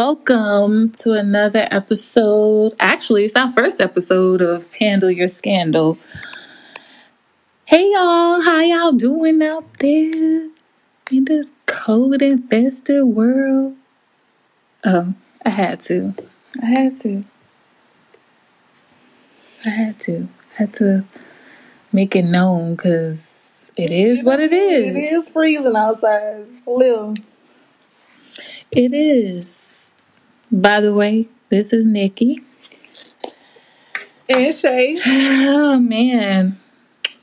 welcome to another episode. Actually, it's our first episode of Handle Your Scandal. Hey y'all, how y'all doing out there in this COVID infested world? Oh, I had to. I had to. I had to. I had to make it known because it is what it is. It is freezing outside. It's little. It is. By the way, this is Nikki. And Shay, Oh man,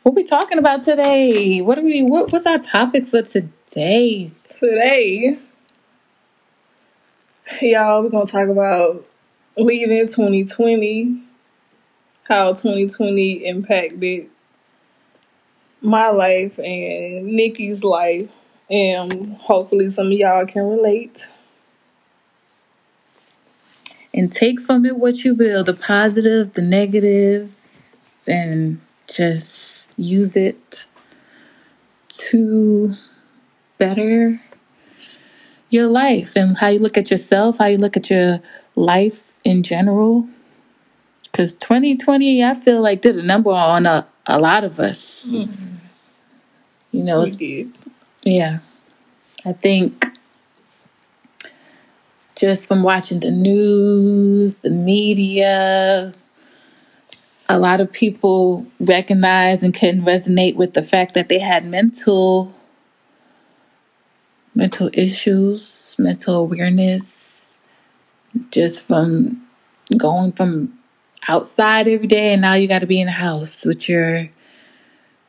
what we talking about today? What are we? What, what's our topic for today? today, y'all, we're to talk about leaving 2020, how 2020 impacted my life and Nikki's life. And hopefully, some of y'all can relate. And take from it what you will, the positive, the negative, and just use it to better your life and how you look at yourself, how you look at your life in general. Because 2020, I feel like did a number on a, a lot of us. Mm-hmm. You know. Yeah. I think just from watching the news, the media, a lot of people recognize and can resonate with the fact that they had mental mental issues, mental awareness just from going from outside every day and now you got to be in the house with your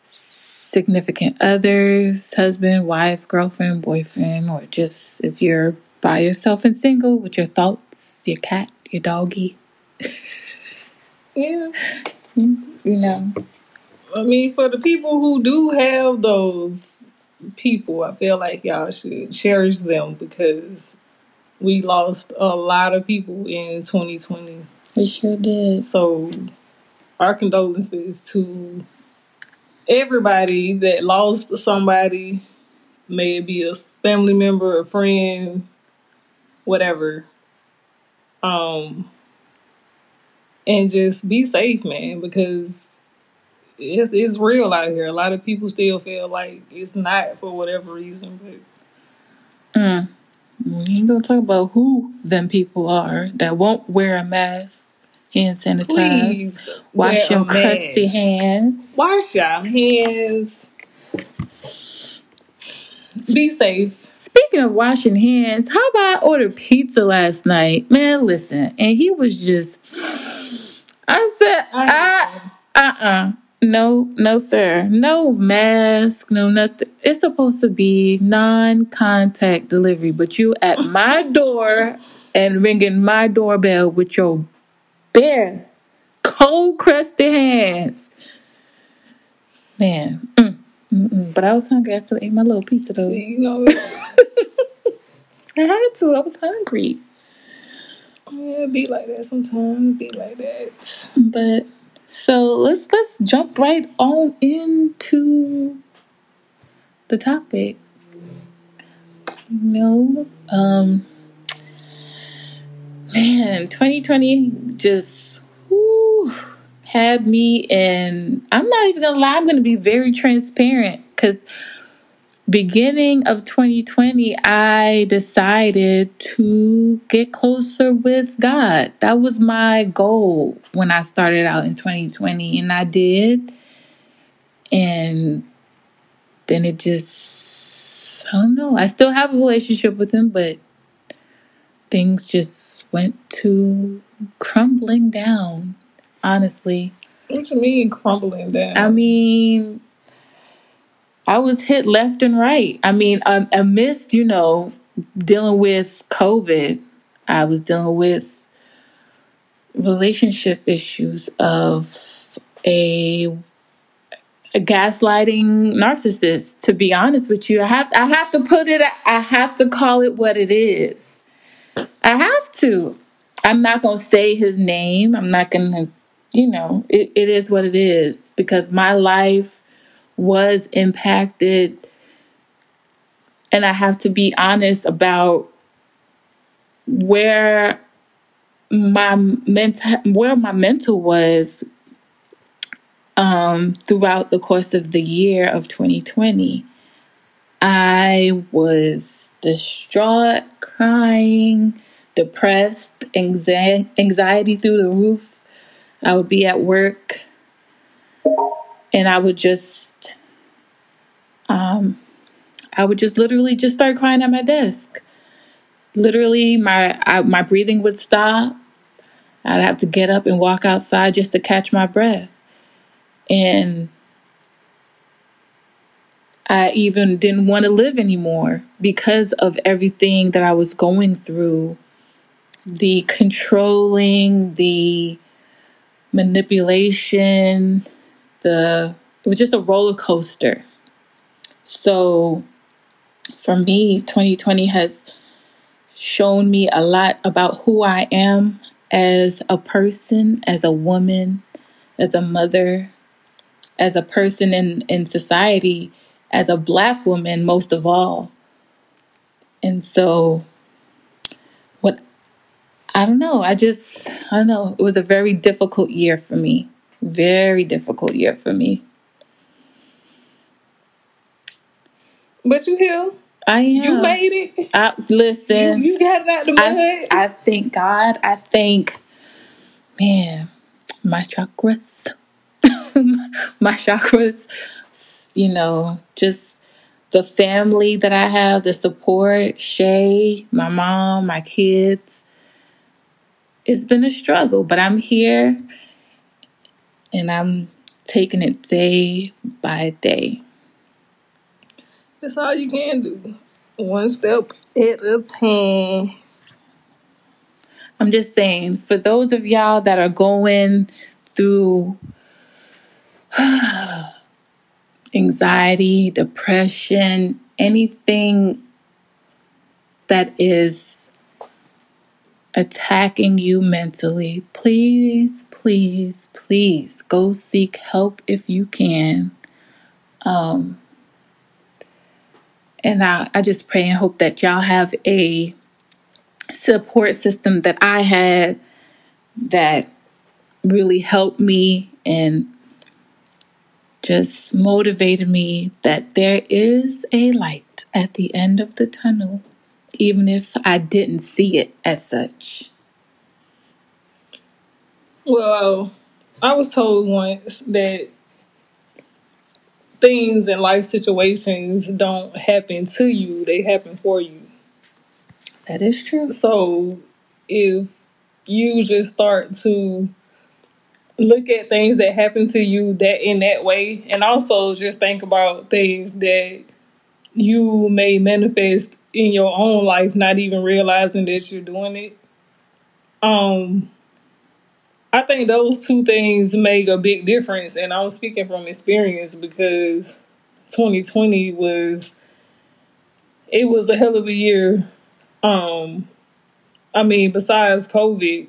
significant others, husband, wife, girlfriend, boyfriend, or just if you're by yourself and single with your thoughts, your cat, your doggy, Yeah. you know. I mean, for the people who do have those people, I feel like y'all should cherish them because we lost a lot of people in 2020. We sure did. So, our condolences to everybody that lost somebody, may it be a family member, a friend, whatever. Um, and just be safe, man, because it's, it's real out here. A lot of people still feel like it's not for whatever reason, but Mm. We ain't gonna talk about who them people are that won't wear a mask, hand sanitize, please wash your crusty mask. hands. Wash your hands. Be safe. Speaking of washing hands, how about I ordered pizza last night? Man, listen, and he was just I said, I uh uh No, no, sir. No mask, no nothing. It's supposed to be non contact delivery, but you at my door and ringing my doorbell with your bare, cold, crusty hands. Man, mm, mm, mm. but I was hungry. I still ate my little pizza though. See, you know, I had to. I was hungry. yeah, be like that sometimes. Be like that. But so let's let's jump right on into the topic. Know, um, man, 2020 just whew, had me, and I'm not even gonna lie. I'm gonna be very transparent because beginning of 2020 i decided to get closer with god that was my goal when i started out in 2020 and i did and then it just i don't know i still have a relationship with him but things just went to crumbling down honestly What do you mean crumbling down? I mean, I was hit left and right. I mean, um, amidst, you know, dealing with COVID, I was dealing with relationship issues of a, a gaslighting narcissist. To be honest with you, I have I have to put it. I have to call it what it is. I have to. I'm not gonna say his name. I'm not gonna. You know, it, it is what it is because my life was impacted and I have to be honest about where my mental where my mental was um, throughout the course of the year of 2020. I was distraught, crying, depressed, anxiety through the roof. I would be at work and I would just um I would just literally just start crying at my desk. Literally my I, my breathing would stop. I'd have to get up and walk outside just to catch my breath. And I even didn't want to live anymore because of everything that I was going through the controlling, the manipulation, the it was just a roller coaster. So for me, 2020 has shown me a lot about who I am as a person, as a woman, as a mother, as a person in, in society, as a black woman, most of all. And so, I don't know, I just, I don't know, it was a very difficult year for me. Very difficult year for me. But you heal. I am. You made it. I, listen. You, you got it out the mud. I, I thank God. I thank, man, my chakras. my chakras, you know, just the family that I have, the support, Shay, my mom, my kids. It's been a struggle, but I'm here and I'm taking it day by day. That's all you can do. One step at a time. I'm just saying, for those of y'all that are going through anxiety, depression, anything that is attacking you mentally, please, please, please go seek help if you can. Um, and I, I just pray and hope that y'all have a support system that I had that really helped me and just motivated me that there is a light at the end of the tunnel, even if I didn't see it as such. Well, I was told once that things in life situations don't happen to you, they happen for you. That is true. So if you just start to look at things that happen to you that in that way and also just think about things that you may manifest in your own life not even realizing that you're doing it um i think those two things make a big difference and i'm speaking from experience because 2020 was it was a hell of a year um i mean besides covid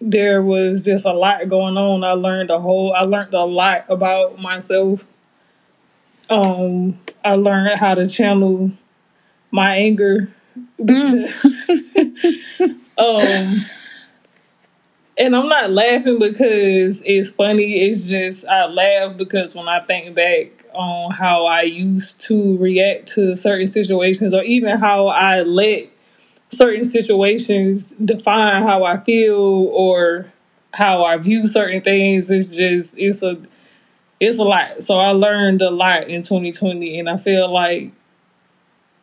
there was just a lot going on. I learned a whole I learned a lot about myself. Um I learned how to channel my anger. Mm. um and I'm not laughing because it's funny. It's just I laugh because when I think back on how I used to react to certain situations or even how I let certain situations define how I feel or how I view certain things. It's just it's a it's a lot. So I learned a lot in 2020 and I feel like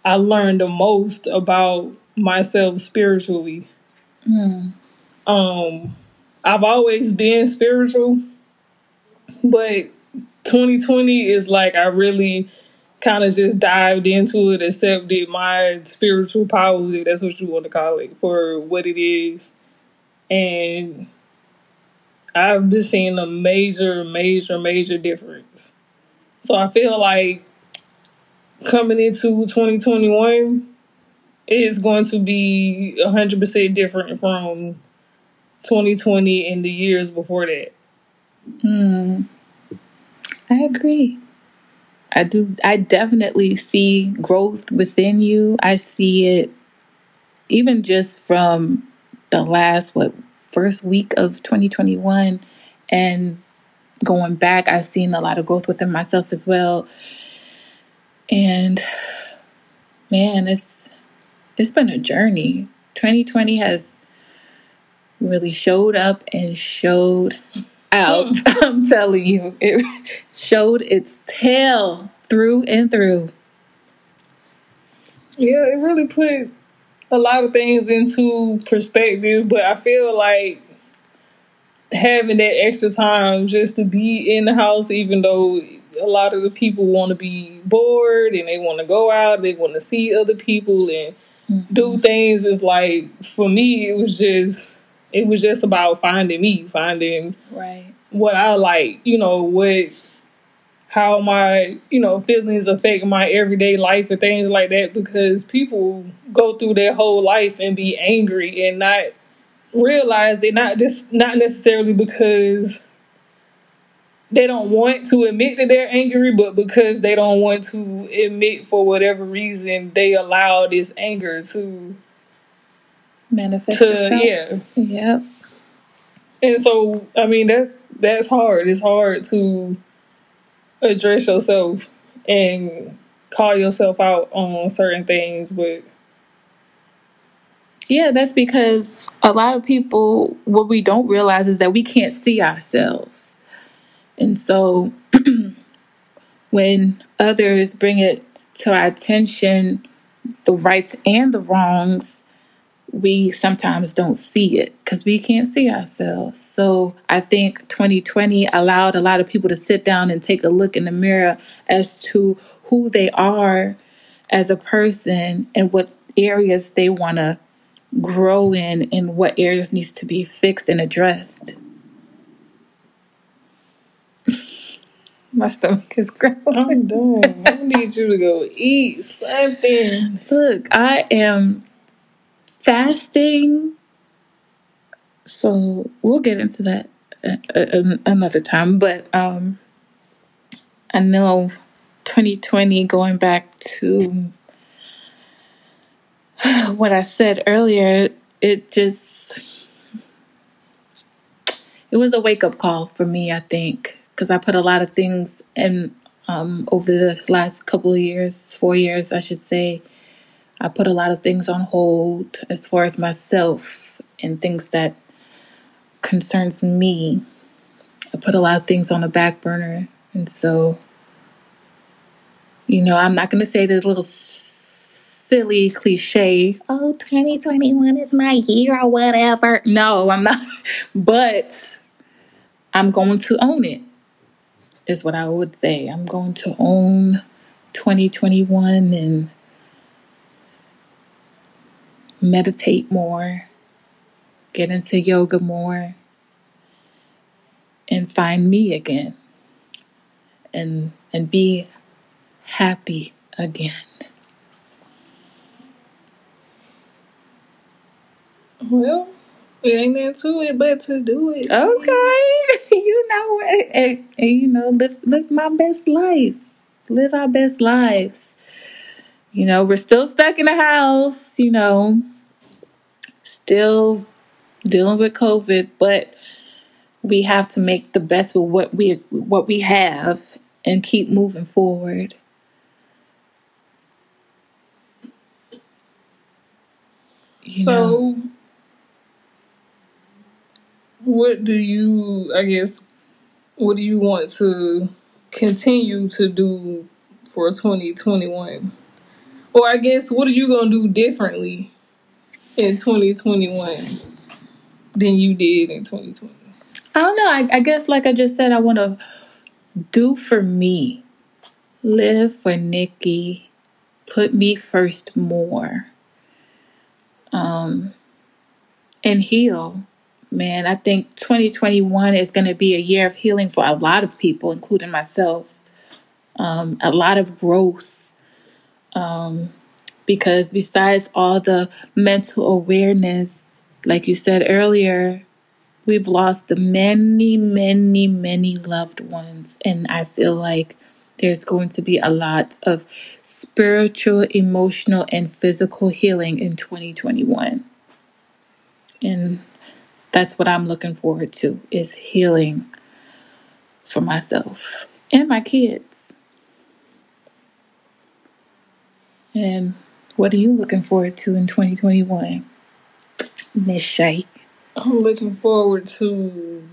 I learned the most about myself spiritually. Mm. Um I've always been spiritual, but 2020 is like I really kind of just dived into it, accepted my spiritual palsy, that's what you want to call it, for what it is. And I've just seen a major, major, major difference. So I feel like coming into 2021 is going to be 100% different from 2020 and the years before that. Hmm. I agree. I do I definitely see growth within you. I see it even just from the last what first week of 2021 and going back i've seen a lot of growth within myself as well and man it's it's been a journey. 2020 has really showed up and showed out. Hmm. I'm telling you it showed its tail through and through. Yeah, it really put a lot of things into perspective, but I feel like having that extra time just to be in the house, even though a lot of the people want to be bored and they want to go out, they want to see other people and do mm-hmm. things. It's like for me, it was just it was just about finding me, finding right what I like, you know, what how my, you know, feelings affect my everyday life and things like that because people go through their whole life and be angry and not realize it not just not necessarily because they don't want to admit that they're angry, but because they don't want to admit for whatever reason they allow this anger to manifest to itself. yeah. yep And so I mean that's that's hard. It's hard to address yourself and call yourself out on certain things, but Yeah, that's because a lot of people, what we don't realize is that we can't see ourselves. And so when others bring it to our attention, the rights and the wrongs, we sometimes don't see it because we can't see ourselves. So I think 2020 allowed a lot of people to sit down and take a look in the mirror as to who they are as a person and what areas they want to grow in and what areas needs to be fixed and addressed. My stomach is growling. I'm done. I need you to go eat something. Look, I am fasting. So we'll get into that a- a- another time. But um, I know 2020, going back to what I said earlier, it just it was a wake up call for me. I think because I put a lot of things in um, over the last couple of years, four years, I should say. I put a lot of things on hold as far as myself and things that concerns me. I put a lot of things on the back burner, and so you know, I'm not going to say the little silly cliche, oh, 2021 is my year or whatever. No, I'm not. But I'm going to own it, is what I would say. I'm going to own 2021 and meditate more, get into yoga more, and find me again. And and be happy again. Well, it ain't nothing to it but to do it. Okay, you know, and, and, and, you know, live live my best life, live our best lives. You know, we're still stuck in the house. You know, still dealing with COVID, but we have to make the best with what we what we have and keep moving forward. You know, So, what do you, I guess, what do you want to continue to do for 2021? Or I guess, what are you going to do differently in 2021 than you did in 2020? I don't know. I, I guess, like I just said, I want to do for me, live for Nikki, put me first more, um, and heal. Man, I think 2021 is going to be a year of healing for a lot of people, including myself. Um, a lot of growth. Um, because besides all the mental awareness, like you said earlier, we've lost many, many, many loved ones. And I feel like there's going to be a lot of spiritual, emotional, and physical healing in 2021. And that's what I'm looking forward to is healing for myself and my kids. And what are you looking forward to in 2021, Miss Shay? I'm looking forward to.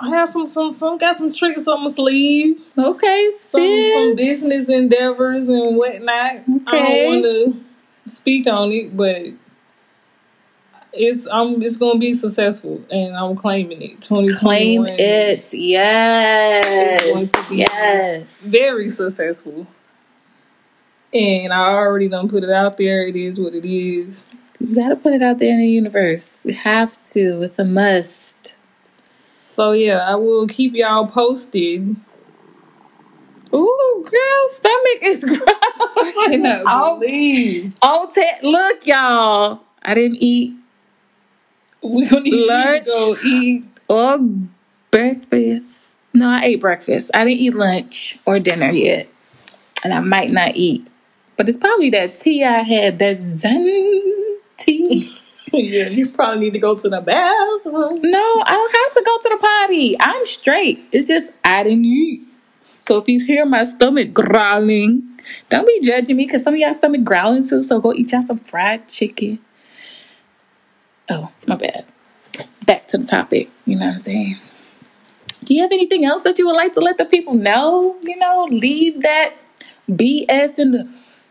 I have some some some got some tricks on my sleeve. Okay, Some sis. some business endeavors and whatnot. Okay. I don't want to speak on it, but it's I'm it's gonna be successful, and I'm claiming it. Twenty Claim it. Yes. It's going to be- Yes. very successful. And I already done put it out there. It is what it is. You got to put it out there in the universe. You have to. It's a must. So yeah, I will keep y'all posted. Ooh, girl, stomach is growling. cannot oh, believe oh, te- look, y'all. I didn't eat we gonna need Lunch. you to go eat. or breakfast. No, I ate breakfast. I didn't eat lunch or dinner yet. And I might not eat. But it's probably that tea I had, that Zen tea. yeah, you probably need to go to the bathroom. No, I don't have to go to the potty. I'm straight. It's just I didn't eat. So if you hear my stomach growling, don't be judging me because some of y'all stomach growling too. So go eat y'all some fried chicken. Oh, my bad. Back to the topic. You know what I'm saying? Do you have anything else that you would like to let the people know? You know, leave that BS in the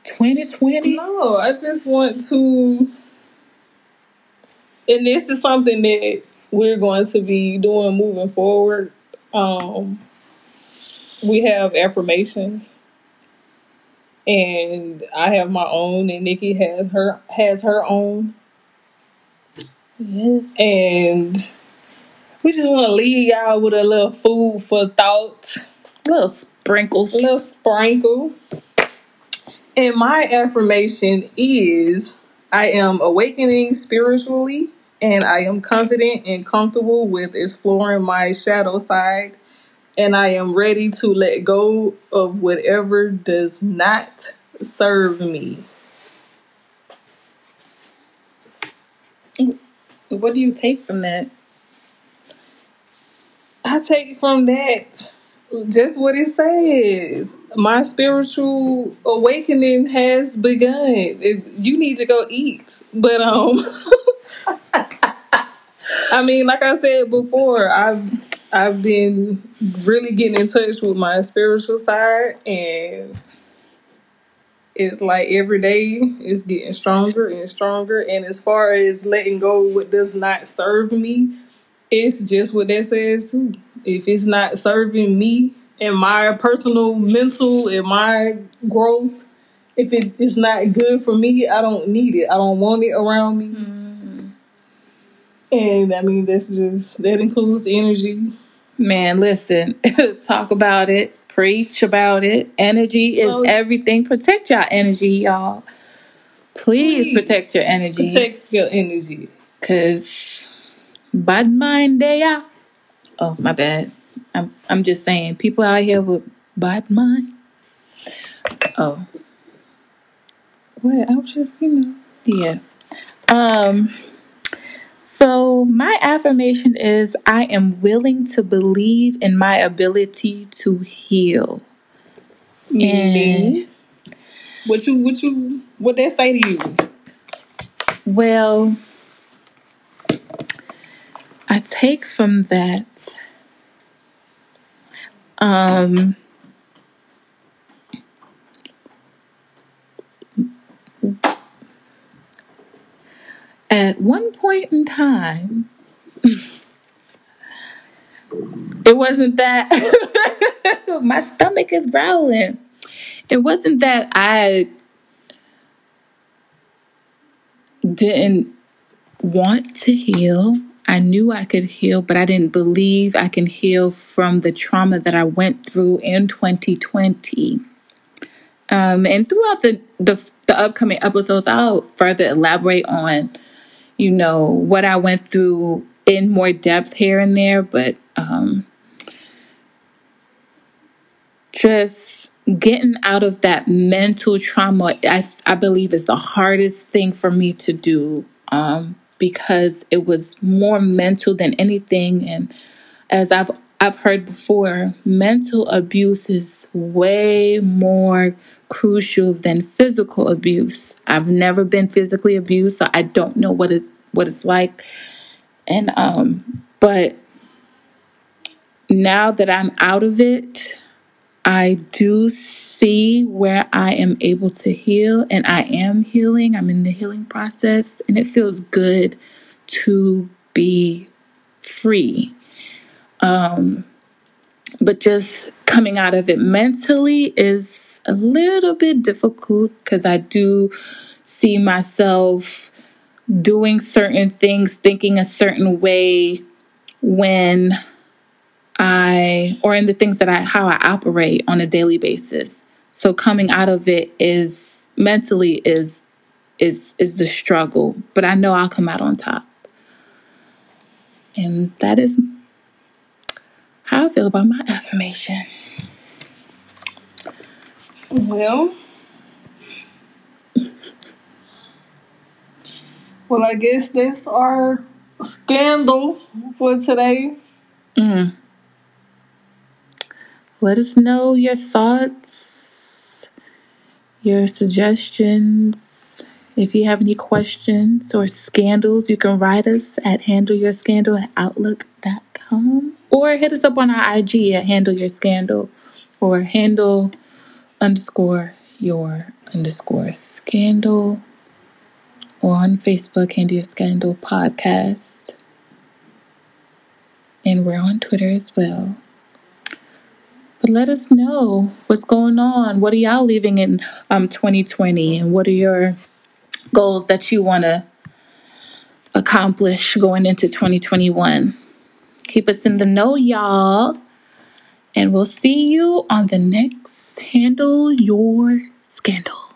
2020. No, I just want to. And this is something that we're going to be doing moving forward. Um, we have affirmations, and I have my own, and Nikki has her has her own, Yes. and we just want to leave y'all with a little food for thought. Little sprinkles. little sprinkle. And my affirmation is I am awakening spiritually and I am confident and comfortable with exploring my shadow side. And I am ready to let go of whatever does not serve me. What do you take from that? I take from that just what it says. My spiritual awakening has begun. It, you need to go eat. But um I mean, like I said before, I've I've been really getting in touch with my spiritual side and it's like every day it's getting stronger and stronger and as far as letting go what does not serve me, it's just what that says too. If it's not serving me and my personal mental and my growth, if it is not good for me, I don't need it. I don't want it around me. Hmm. And I mean that's just that includes energy. Man, listen, talk about it, preach about it. Energy is everything. Protect your energy, y'all. Please, Please. protect your energy. Protect your energy. Cause bad mind they are. Oh, my bad. I'm I'm just saying, people out here with bad mind. Oh. What? I was just, you know. Yes. Um so my affirmation is I am willing to believe in my ability to heal. And what you what you what that say to you? Well, I take from that um at one point in time it wasn't that my stomach is growling. It wasn't that I didn't want to heal. I knew I could heal, but I didn't believe I can heal from the trauma that I went through in 2020. Um, and throughout the, the the upcoming episodes, I'll further elaborate on, you know, what I went through in more depth here and there. But um, just getting out of that mental trauma, I, I believe, is the hardest thing for me to do um, because it was more mental than anything. And as I've I've heard before, mental abuse is way more crucial than physical abuse. I've never been physically abused, so I don't know what it what it's like. And um, but now that I'm out of it, I do see where I am able to heal and I am healing. I'm in the healing process and it feels good to be free. Um, but just coming out of it mentally is a little bit difficult because I do see myself doing certain things, thinking a certain way when I or in the things that I how I operate on a daily basis. So coming out of it is mentally is is is the struggle, but I know I'll come out on top. And that is how I feel about my affirmation. Well, well, I guess that's our scandal for today. Mm. Let us know your thoughts, your suggestions. If you have any questions or scandals, you can write us at handleyourscandal at outlook.com or hit us up on our IG at handle your scandal or handle underscore your underscore scandal or on Facebook, Handle Your Scandal Podcast. And we're on Twitter as well. But let us know what's going on. What are y'all leaving in um 2020 and what are your goals that you want to accomplish going into 2021? Keep us in the know, y'all. And we'll see you on the next Handle Your Scandal.